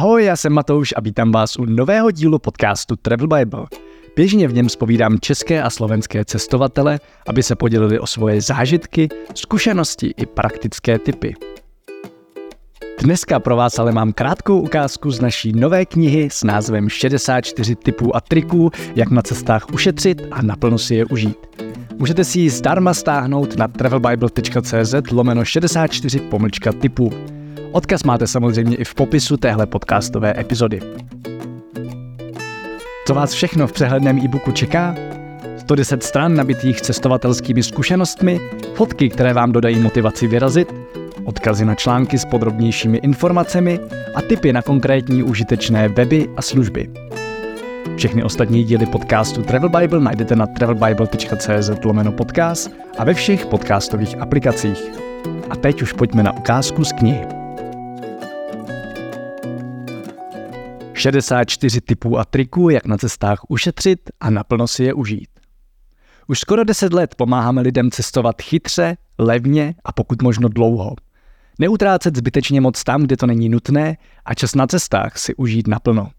Ahoj, já jsem Matouš a vítám vás u nového dílu podcastu Travel Bible. Běžně v něm spovídám české a slovenské cestovatele, aby se podělili o svoje zážitky, zkušenosti i praktické typy. Dneska pro vás ale mám krátkou ukázku z naší nové knihy s názvem 64 typů a triků, jak na cestách ušetřit a naplno si je užít. Můžete si ji zdarma stáhnout na travelbible.cz lomeno 64 pomlčka typů. Odkaz máte samozřejmě i v popisu téhle podcastové epizody. Co vás všechno v přehledném e-booku čeká? 110 stran nabitých cestovatelskými zkušenostmi, fotky, které vám dodají motivaci vyrazit, odkazy na články s podrobnějšími informacemi a tipy na konkrétní užitečné weby a služby. Všechny ostatní díly podcastu Travel Bible najdete na travelbible.cz podcast a ve všech podcastových aplikacích. A teď už pojďme na ukázku z knihy. 64 typů a triků, jak na cestách ušetřit a naplno si je užít. Už skoro 10 let pomáháme lidem cestovat chytře, levně a pokud možno dlouho. Neutrácet zbytečně moc tam, kde to není nutné a čas na cestách si užít naplno.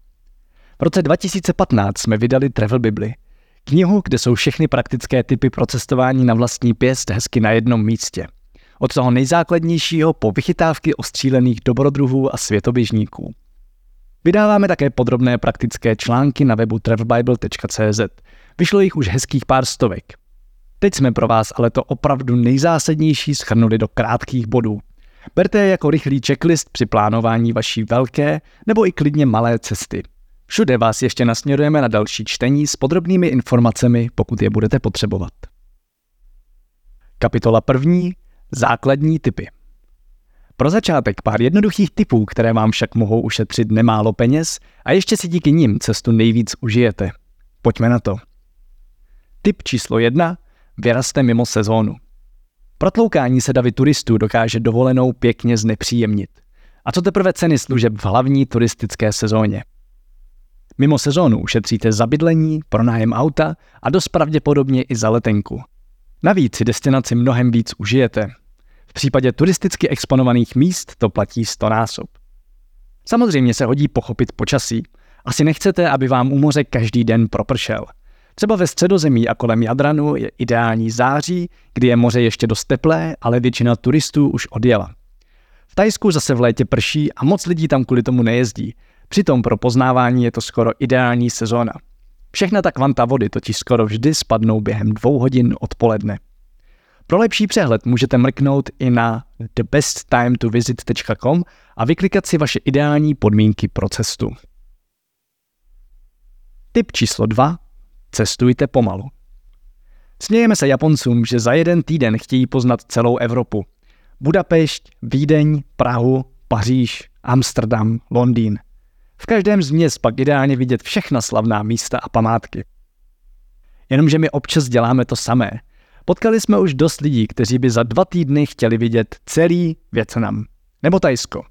V roce 2015 jsme vydali Travel Bibli, knihu, kde jsou všechny praktické typy pro cestování na vlastní pěst hezky na jednom místě. Od toho nejzákladnějšího po vychytávky ostřílených dobrodruhů a světoběžníků. Vydáváme také podrobné praktické články na webu travelbible.cz. Vyšlo jich už hezkých pár stovek. Teď jsme pro vás ale to opravdu nejzásadnější schrnuli do krátkých bodů. Berte je jako rychlý checklist při plánování vaší velké nebo i klidně malé cesty. Všude vás ještě nasměrujeme na další čtení s podrobnými informacemi, pokud je budete potřebovat. Kapitola první. Základní typy. Pro začátek pár jednoduchých typů, které vám však mohou ušetřit nemálo peněz a ještě si díky nim cestu nejvíc užijete. Pojďme na to. Tip číslo jedna. Vyrazte mimo sezónu. Protloukání se davy turistů dokáže dovolenou pěkně znepříjemnit. A co teprve ceny služeb v hlavní turistické sezóně. Mimo sezónu ušetříte za bydlení, pronájem auta a dost pravděpodobně i za letenku. Navíc si destinaci mnohem víc užijete, v případě turisticky exponovaných míst to platí stonásob. Samozřejmě se hodí pochopit počasí. Asi nechcete, aby vám u moře každý den propršel. Třeba ve středozemí a kolem Jadranu je ideální září, kdy je moře ještě dost teplé, ale většina turistů už odjela. V Tajsku zase v létě prší a moc lidí tam kvůli tomu nejezdí. Přitom pro poznávání je to skoro ideální sezóna. Všechna ta kvanta vody totiž skoro vždy spadnou během dvou hodin odpoledne. Pro lepší přehled můžete mrknout i na thebesttime2visit.com a vyklikat si vaše ideální podmínky pro cestu. Tip číslo 2. Cestujte pomalu. Smějeme se Japoncům, že za jeden týden chtějí poznat celou Evropu. Budapešť, Vídeň, Prahu, Paříž, Amsterdam, Londýn. V každém z měst pak ideálně vidět všechna slavná místa a památky. Jenomže my občas děláme to samé – Potkali jsme už dost lidí, kteří by za dva týdny chtěli vidět celý Větnam. Nebo Tajsko.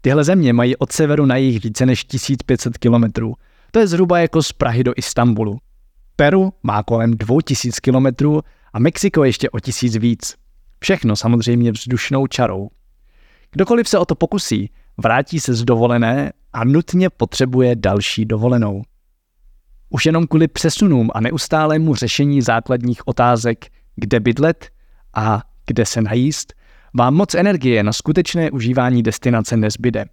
Tyhle země mají od severu na jih více než 1500 kilometrů. To je zhruba jako z Prahy do Istanbulu. Peru má kolem 2000 kilometrů a Mexiko ještě o tisíc víc. Všechno samozřejmě vzdušnou čarou. Kdokoliv se o to pokusí, vrátí se z dovolené a nutně potřebuje další dovolenou. Už jenom kvůli přesunům a neustálému řešení základních otázek kde bydlet a kde se najíst, vám moc energie na skutečné užívání destinace nezbyde.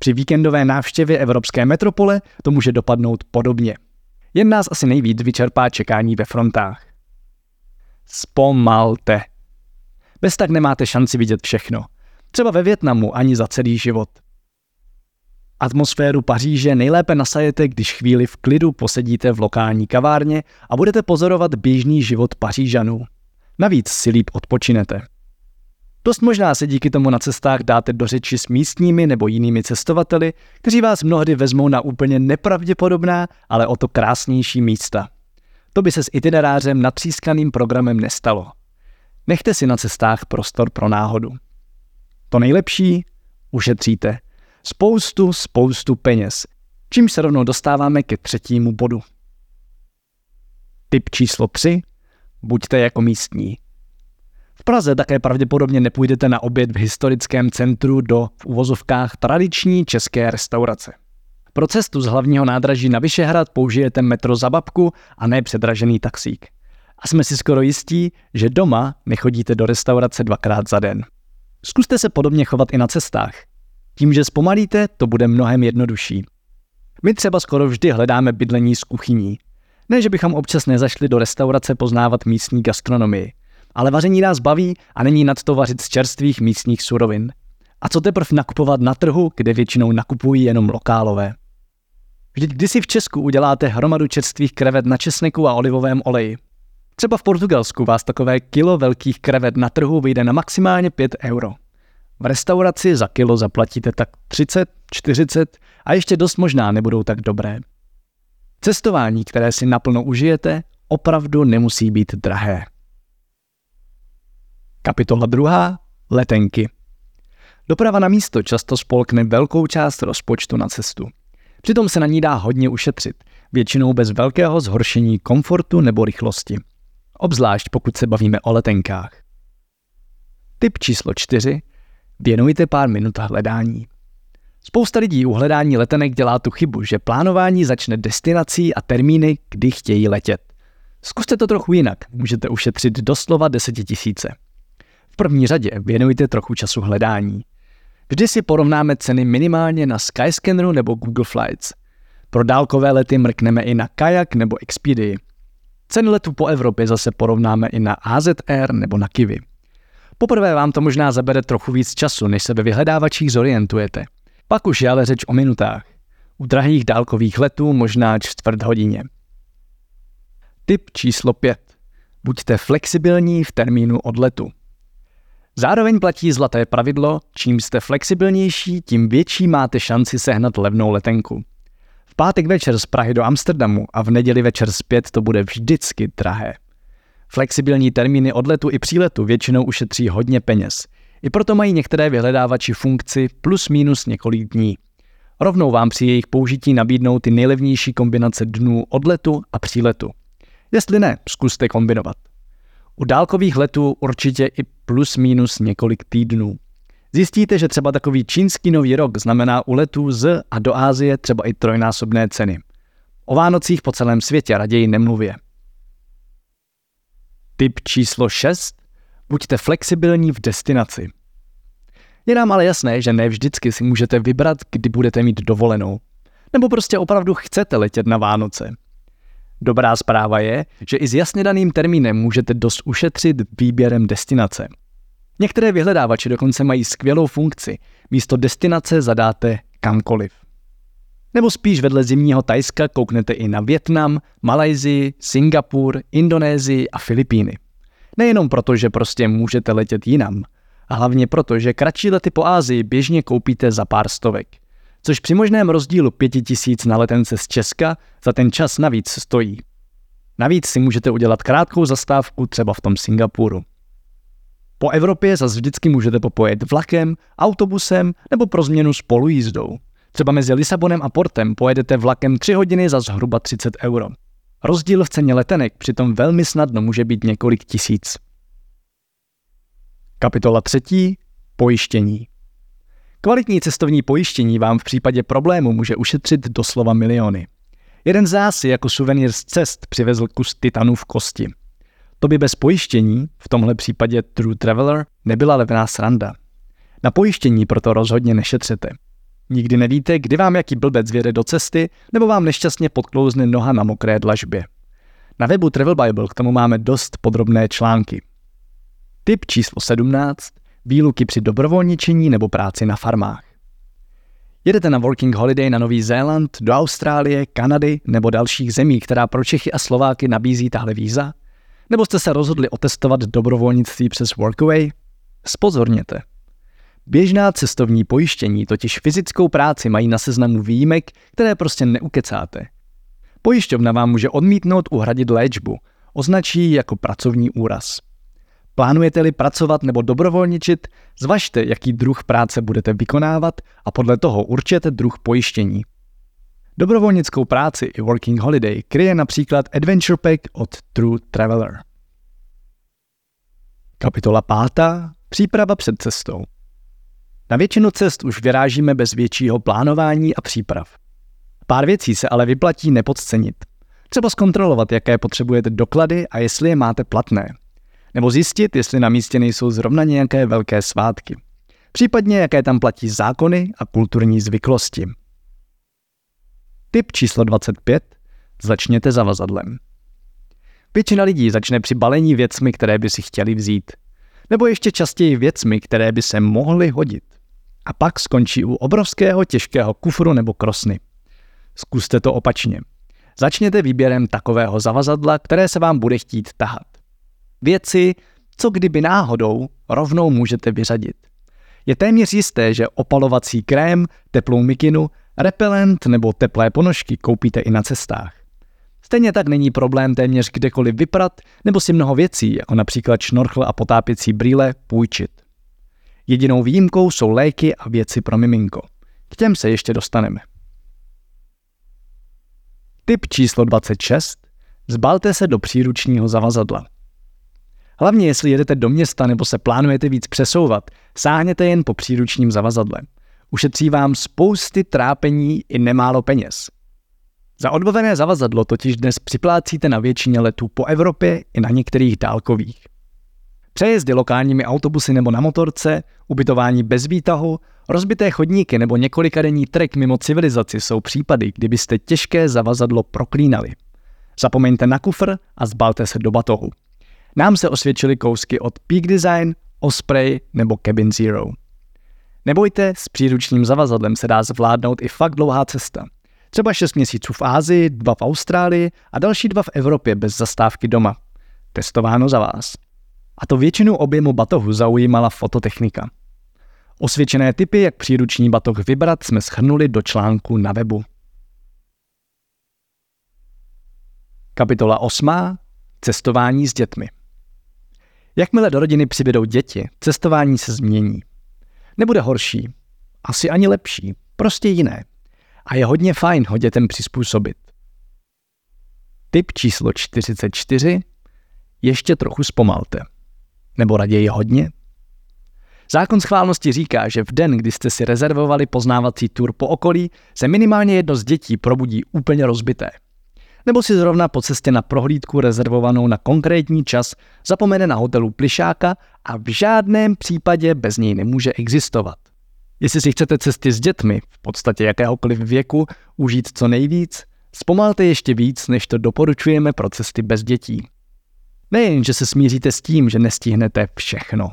Při víkendové návštěvě evropské metropole to může dopadnout podobně. Jen nás asi nejvíc vyčerpá čekání ve frontách. Zpomalte. Bez tak nemáte šanci vidět všechno. Třeba ve Větnamu ani za celý život. Atmosféru Paříže nejlépe nasajete, když chvíli v klidu posedíte v lokální kavárně a budete pozorovat běžný život Pařížanů. Navíc si líp odpočinete. Dost možná se díky tomu na cestách dáte do řeči s místními nebo jinými cestovateli, kteří vás mnohdy vezmou na úplně nepravděpodobná, ale o to krásnější místa. To by se s itinerářem natřískaným programem nestalo. Nechte si na cestách prostor pro náhodu. To nejlepší ušetříte – spoustu, spoustu peněz, čímž se rovnou dostáváme ke třetímu bodu. Tip číslo 3. Buďte jako místní. V Praze také pravděpodobně nepůjdete na oběd v historickém centru do v uvozovkách tradiční české restaurace. Pro cestu z hlavního nádraží na Vyšehrad použijete metro za babku a ne předražený taxík. A jsme si skoro jistí, že doma nechodíte do restaurace dvakrát za den. Zkuste se podobně chovat i na cestách. Tím, že zpomalíte, to bude mnohem jednodušší. My třeba skoro vždy hledáme bydlení s kuchyní. Ne, že bychom občas nezašli do restaurace poznávat místní gastronomii, ale vaření nás baví a není nad to vařit z čerstvých místních surovin. A co teprve nakupovat na trhu, kde většinou nakupují jenom lokálové. Vždyť kdysi v Česku uděláte hromadu čerstvých krevet na česneku a olivovém oleji. Třeba v Portugalsku vás takové kilo velkých krevet na trhu vyjde na maximálně 5 euro. V restauraci za kilo zaplatíte tak 30, 40 a ještě dost možná nebudou tak dobré. Cestování, které si naplno užijete, opravdu nemusí být drahé. Kapitola 2. Letenky. Doprava na místo často spolkne velkou část rozpočtu na cestu. Přitom se na ní dá hodně ušetřit, většinou bez velkého zhoršení komfortu nebo rychlosti. Obzvlášť pokud se bavíme o letenkách. Tip číslo 4. Věnujte pár minut hledání. Spousta lidí u hledání letenek dělá tu chybu, že plánování začne destinací a termíny, kdy chtějí letět. Zkuste to trochu jinak, můžete ušetřit doslova desetitisíce. V první řadě věnujte trochu času hledání. Vždy si porovnáme ceny minimálně na Skyscanneru nebo Google Flights. Pro dálkové lety mrkneme i na Kayak nebo Expedia. Ceny letů po Evropě zase porovnáme i na AZR nebo na Kiwi. Poprvé vám to možná zabere trochu víc času, než se ve vyhledávačích zorientujete. Pak už je ale řeč o minutách. U drahých dálkových letů možná čtvrt hodině. Tip číslo 5. Buďte flexibilní v termínu odletu. Zároveň platí zlaté pravidlo, čím jste flexibilnější, tím větší máte šanci sehnat levnou letenku. V pátek večer z Prahy do Amsterdamu a v neděli večer zpět to bude vždycky drahé. Flexibilní termíny odletu i příletu většinou ušetří hodně peněz. I proto mají některé vyhledávači funkci plus minus několik dní. Rovnou vám při jejich použití nabídnou ty nejlevnější kombinace dnů odletu a příletu. Jestli ne, zkuste kombinovat. U dálkových letů určitě i plus minus několik týdnů. Zjistíte, že třeba takový čínský nový rok znamená u letů z a do Ázie třeba i trojnásobné ceny. O Vánocích po celém světě raději nemluvě. Tip číslo 6. Buďte flexibilní v destinaci. Je nám ale jasné, že ne vždycky si můžete vybrat, kdy budete mít dovolenou. Nebo prostě opravdu chcete letět na Vánoce. Dobrá zpráva je, že i s jasně daným termínem můžete dost ušetřit výběrem destinace. Některé vyhledávače dokonce mají skvělou funkci. Místo destinace zadáte kamkoliv. Nebo spíš vedle zimního Tajska kouknete i na Větnam, Malajzii, Singapur, Indonésii a Filipíny. Nejenom proto, že prostě můžete letět jinam, a hlavně proto, že kratší lety po Ázii běžně koupíte za pár stovek což při možném rozdílu 5000 na letence z Česka za ten čas navíc stojí. Navíc si můžete udělat krátkou zastávku třeba v tom Singapuru. Po Evropě zase vždycky můžete popojet vlakem, autobusem nebo pro změnu spolujízdou. Třeba mezi Lisabonem a Portem pojedete vlakem 3 hodiny za zhruba 30 euro. Rozdíl v ceně letenek přitom velmi snadno může být několik tisíc. Kapitola 3. Pojištění. Kvalitní cestovní pojištění vám v případě problému může ušetřit doslova miliony. Jeden z nás si jako suvenýr z cest přivezl kus titanu v kosti. To by bez pojištění, v tomhle případě True Traveler, nebyla levná sranda. Na pojištění proto rozhodně nešetřete. Nikdy nevíte, kdy vám jaký blbec věde do cesty, nebo vám nešťastně podklouzne noha na mokré dlažbě. Na webu Travel Bible k tomu máme dost podrobné články. Tip číslo 17 výluky při dobrovolničení nebo práci na farmách. Jedete na working holiday na Nový Zéland, do Austrálie, Kanady nebo dalších zemí, která pro Čechy a Slováky nabízí tahle víza? Nebo jste se rozhodli otestovat dobrovolnictví přes Workaway? Spozorněte. Běžná cestovní pojištění totiž fyzickou práci mají na seznamu výjimek, které prostě neukecáte. Pojišťovna vám může odmítnout uhradit léčbu, označí jako pracovní úraz. Plánujete-li pracovat nebo dobrovolničit, zvažte, jaký druh práce budete vykonávat a podle toho určete druh pojištění. Dobrovolnickou práci i Working Holiday kryje například Adventure Pack od True Traveler. Kapitola 5. Příprava před cestou. Na většinu cest už vyrážíme bez většího plánování a příprav. Pár věcí se ale vyplatí nepodcenit. Třeba zkontrolovat, jaké potřebujete doklady a jestli je máte platné. Nebo zjistit, jestli na místě nejsou zrovna nějaké velké svátky. Případně, jaké tam platí zákony a kulturní zvyklosti. Tip číslo 25. Začněte zavazadlem. Většina lidí začne při balení věcmi, které by si chtěli vzít. Nebo ještě častěji věcmi, které by se mohly hodit. A pak skončí u obrovského těžkého kufru nebo krosny. Zkuste to opačně. Začněte výběrem takového zavazadla, které se vám bude chtít tahat. Věci, co kdyby náhodou, rovnou můžete vyřadit. Je téměř jisté, že opalovací krém, teplou mikinu, repelent nebo teplé ponožky koupíte i na cestách. Stejně tak není problém téměř kdekoliv vyprat nebo si mnoho věcí, jako například šnorchl a potápěcí brýle, půjčit. Jedinou výjimkou jsou léky a věci pro miminko. K těm se ještě dostaneme. Tip číslo 26. Zbalte se do příručního zavazadla. Hlavně jestli jedete do města nebo se plánujete víc přesouvat, sáhněte jen po příručním zavazadle. Ušetří vám spousty trápení i nemálo peněz. Za odbavené zavazadlo totiž dnes připlácíte na většině letů po Evropě i na některých dálkových. Přejezdy lokálními autobusy nebo na motorce, ubytování bez výtahu, rozbité chodníky nebo několikadenní trek mimo civilizaci jsou případy, kdybyste těžké zavazadlo proklínali. Zapomeňte na kufr a zbalte se do batohu. Nám se osvědčily kousky od Peak Design, Osprey nebo Cabin Zero. Nebojte, s příručním zavazadlem se dá zvládnout i fakt dlouhá cesta – Třeba 6 měsíců v Ázii, dva v Austrálii a další dva v Evropě bez zastávky doma. Testováno za vás. A to většinu objemu batohu zaujímala fototechnika. Osvědčené typy, jak příruční batoh vybrat, jsme schrnuli do článku na webu. Kapitola 8. Cestování s dětmi. Jakmile do rodiny přibydou děti, cestování se změní. Nebude horší, asi ani lepší, prostě jiné a je hodně fajn ho dětem přizpůsobit. Tip číslo 44. Ještě trochu zpomalte. Nebo raději hodně. Zákon schválnosti říká, že v den, kdy jste si rezervovali poznávací tur po okolí, se minimálně jedno z dětí probudí úplně rozbité. Nebo si zrovna po cestě na prohlídku rezervovanou na konkrétní čas zapomene na hotelu plišáka a v žádném případě bez něj nemůže existovat. Jestli si chcete cesty s dětmi, v podstatě jakéhokoliv věku, užít co nejvíc, zpomalte ještě víc, než to doporučujeme pro cesty bez dětí. Nejen, že se smíříte s tím, že nestihnete všechno.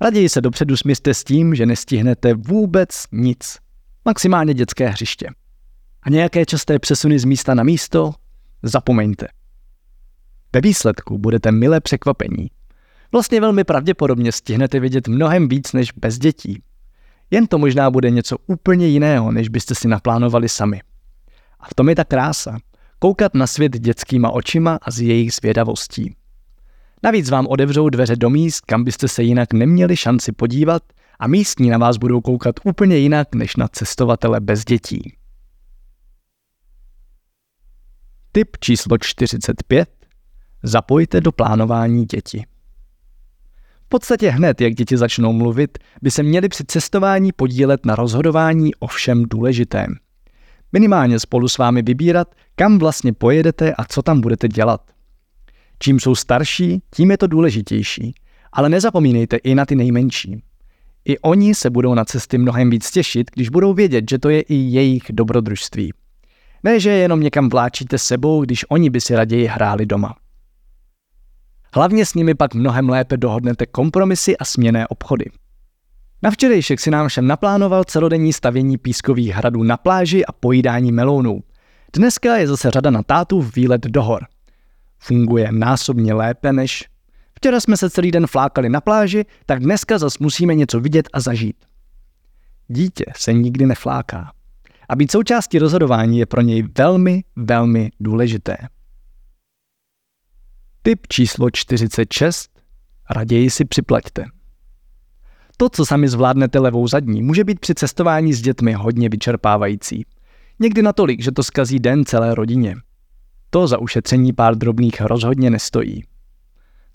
Raději se dopředu smířte s tím, že nestihnete vůbec nic. Maximálně dětské hřiště. A nějaké časté přesuny z místa na místo zapomeňte. Ve výsledku budete milé překvapení. Vlastně velmi pravděpodobně stihnete vidět mnohem víc než bez dětí. Jen to možná bude něco úplně jiného, než byste si naplánovali sami. A v tom je ta krása. Koukat na svět dětskýma očima a z jejich zvědavostí. Navíc vám odevřou dveře do míst, kam byste se jinak neměli šanci podívat a místní na vás budou koukat úplně jinak než na cestovatele bez dětí. Tip číslo 45. Zapojte do plánování děti. V podstatě hned, jak děti začnou mluvit, by se měli při cestování podílet na rozhodování o všem důležitém. Minimálně spolu s vámi vybírat, kam vlastně pojedete a co tam budete dělat. Čím jsou starší, tím je to důležitější. Ale nezapomínejte i na ty nejmenší. I oni se budou na cesty mnohem víc těšit, když budou vědět, že to je i jejich dobrodružství. Ne, že je jenom někam vláčíte sebou, když oni by si raději hráli doma. Hlavně s nimi pak mnohem lépe dohodnete kompromisy a směné obchody. Na včerejšek si nám všem naplánoval celodenní stavění pískových hradů na pláži a pojídání melounů. Dneska je zase řada na tátu v výlet do hor. Funguje násobně lépe než... Včera jsme se celý den flákali na pláži, tak dneska zas musíme něco vidět a zažít. Dítě se nikdy nefláká. A být součástí rozhodování je pro něj velmi, velmi důležité. Tip číslo 46. Raději si připlaťte. To, co sami zvládnete levou zadní, může být při cestování s dětmi hodně vyčerpávající. Někdy natolik, že to skazí den celé rodině. To za ušetření pár drobných rozhodně nestojí.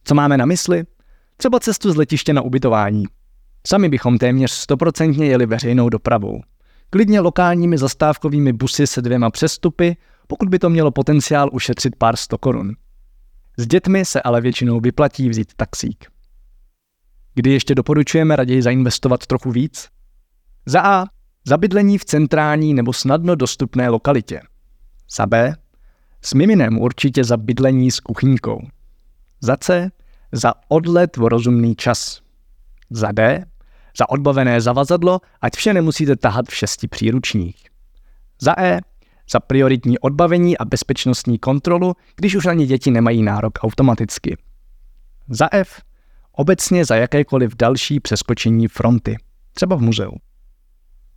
Co máme na mysli? Třeba cestu z letiště na ubytování. Sami bychom téměř stoprocentně jeli veřejnou dopravou. Klidně lokálními zastávkovými busy se dvěma přestupy, pokud by to mělo potenciál ušetřit pár sto korun. S dětmi se ale většinou vyplatí vzít taxík. Kdy ještě doporučujeme raději zainvestovat trochu víc? Za A. Zabydlení v centrální nebo snadno dostupné lokalitě. Za B. S miminem určitě za bydlení s kuchyňkou. Za C. Za odlet v rozumný čas. Za D. Za odbavené zavazadlo, ať vše nemusíte tahat v šesti příručních. Za E. Za prioritní odbavení a bezpečnostní kontrolu, když už ani děti nemají nárok automaticky. Za F. Obecně za jakékoliv další přeskočení fronty, třeba v muzeu.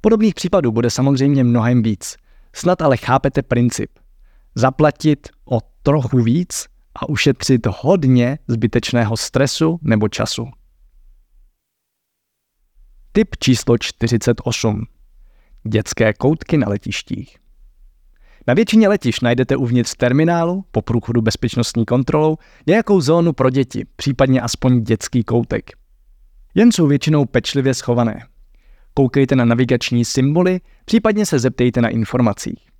Podobných případů bude samozřejmě mnohem víc. Snad ale chápete princip. Zaplatit o trochu víc a ušetřit hodně zbytečného stresu nebo času. Tip číslo 48. Dětské koutky na letištích. Na většině letiš najdete uvnitř terminálu, po průchodu bezpečnostní kontrolou, nějakou zónu pro děti, případně aspoň dětský koutek. Jen jsou většinou pečlivě schované. Koukejte na navigační symboly, případně se zeptejte na informacích.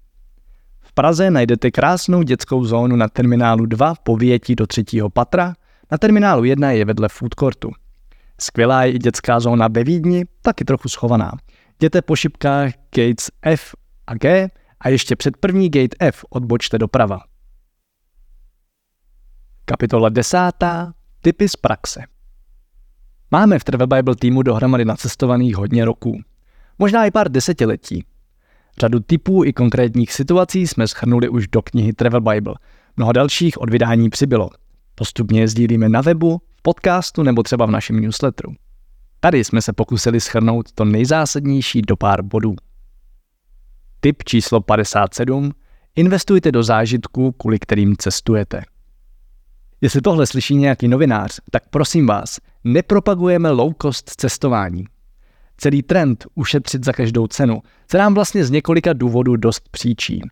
Praze najdete krásnou dětskou zónu na terminálu 2 po vyjetí do třetího patra, na terminálu 1 je vedle food courtu. Skvělá je i dětská zóna ve Vídni, taky trochu schovaná. Jděte po šipkách gates F a G a ještě před první gate F odbočte doprava. Kapitola desátá. Typy z praxe. Máme v Travel Bible týmu dohromady nacestovaných hodně roků. Možná i pár desetiletí. Řadu typů i konkrétních situací jsme schrnuli už do knihy Travel Bible. Mnoho dalších od vydání přibylo. Postupně je sdílíme na webu, v podcastu nebo třeba v našem newsletteru. Tady jsme se pokusili schrnout to nejzásadnější do pár bodů. Tip číslo 57. Investujte do zážitků, kvůli kterým cestujete. Jestli tohle slyší nějaký novinář, tak prosím vás, nepropagujeme low cost cestování. Celý trend ušetřit za každou cenu se nám vlastně z několika důvodů dost příčí.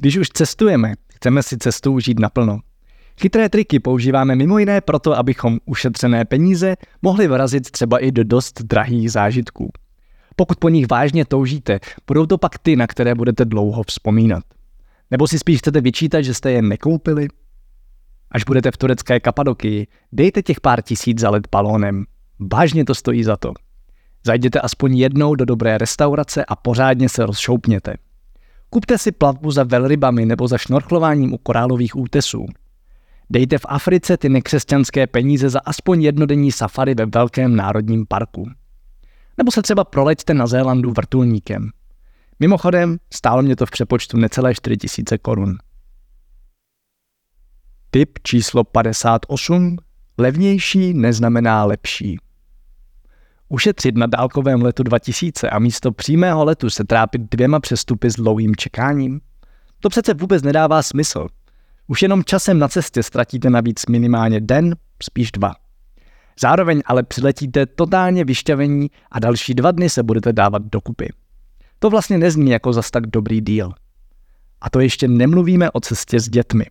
Když už cestujeme, chceme si cestu užít naplno. Chytré triky používáme mimo jiné proto, abychom ušetřené peníze mohli vrazit třeba i do dost drahých zážitků. Pokud po nich vážně toužíte, budou to pak ty, na které budete dlouho vzpomínat. Nebo si spíš chcete vyčítat, že jste je nekoupili? Až budete v turecké Kapadokii, dejte těch pár tisíc za let balónem. Vážně to stojí za to. Zajděte aspoň jednou do dobré restaurace a pořádně se rozšoupněte. Kupte si plavbu za velrybami nebo za šnorchlováním u korálových útesů. Dejte v Africe ty nekřesťanské peníze za aspoň jednodenní safari ve velkém národním parku. Nebo se třeba proleďte na Zélandu vrtulníkem. Mimochodem, stálo mě to v přepočtu necelé 4000 korun. Tip číslo 58. Levnější neznamená lepší. Ušetřit na dálkovém letu 2000 a místo přímého letu se trápit dvěma přestupy s dlouhým čekáním? To přece vůbec nedává smysl. Už jenom časem na cestě ztratíte navíc minimálně den, spíš dva. Zároveň ale přiletíte totálně vyšťavení a další dva dny se budete dávat dokupy. To vlastně nezní jako zas tak dobrý díl. A to ještě nemluvíme o cestě s dětmi.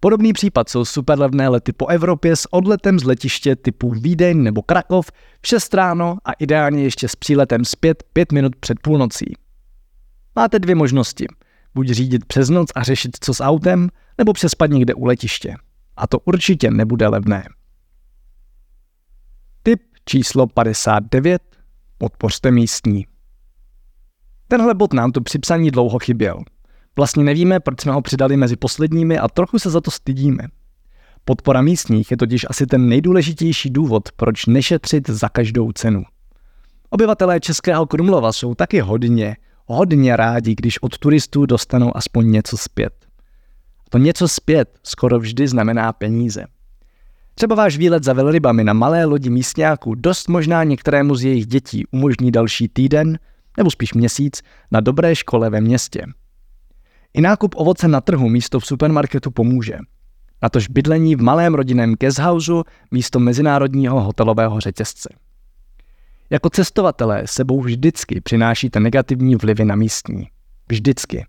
Podobný případ jsou superlevné lety po Evropě s odletem z letiště typu Vídeň nebo Krakov v 6 ráno a ideálně ještě s příletem zpět 5 minut před půlnocí. Máte dvě možnosti. Buď řídit přes noc a řešit co s autem, nebo přespat někde u letiště. A to určitě nebude levné. Tip číslo 59. Podpořte místní. Tenhle bod nám tu při psaní dlouho chyběl. Vlastně nevíme, proč jsme ho přidali mezi posledními a trochu se za to stydíme. Podpora místních je totiž asi ten nejdůležitější důvod, proč nešetřit za každou cenu. Obyvatelé Českého Krumlova jsou taky hodně, hodně rádi, když od turistů dostanou aspoň něco zpět. A to něco zpět skoro vždy znamená peníze. Třeba váš výlet za velrybami na malé lodi místňáků dost možná některému z jejich dětí umožní další týden, nebo spíš měsíc, na dobré škole ve městě. I nákup ovoce na trhu místo v supermarketu pomůže. Natož bydlení v malém rodinném guesthouseu místo mezinárodního hotelového řetězce. Jako cestovatelé sebou vždycky přinášíte negativní vlivy na místní. Vždycky.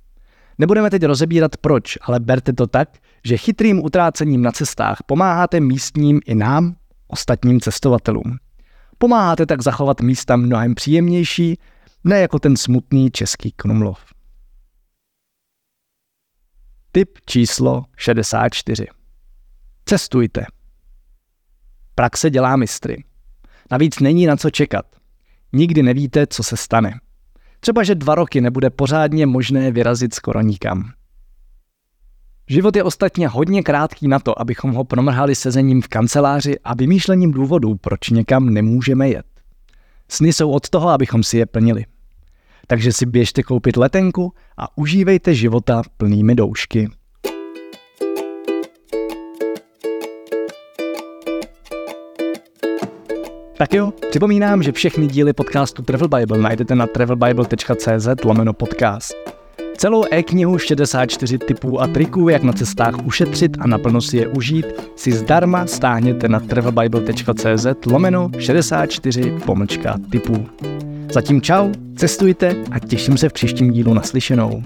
Nebudeme teď rozebírat proč, ale berte to tak, že chytrým utrácením na cestách pomáháte místním i nám, ostatním cestovatelům. Pomáháte tak zachovat místa mnohem příjemnější, ne jako ten smutný český Krumlov. Tip číslo 64. Cestujte. Praxe dělá mistry. Navíc není na co čekat. Nikdy nevíte, co se stane. Třeba, že dva roky nebude pořádně možné vyrazit skoro nikam. Život je ostatně hodně krátký na to, abychom ho promrhali sezením v kanceláři a vymýšlením důvodů, proč někam nemůžeme jet. Sny jsou od toho, abychom si je plnili. Takže si běžte koupit letenku a užívejte života plnými doušky. Tak jo, připomínám, že všechny díly podcastu Travel Bible najdete na travelbible.cz lomeno podcast. Celou e-knihu 64 typů a triků, jak na cestách ušetřit a naplno si je užít, si zdarma stáhněte na travelbible.cz lomeno 64 pomlčka typů. Zatím čau, cestujte a těším se v příštím dílu naslyšenou.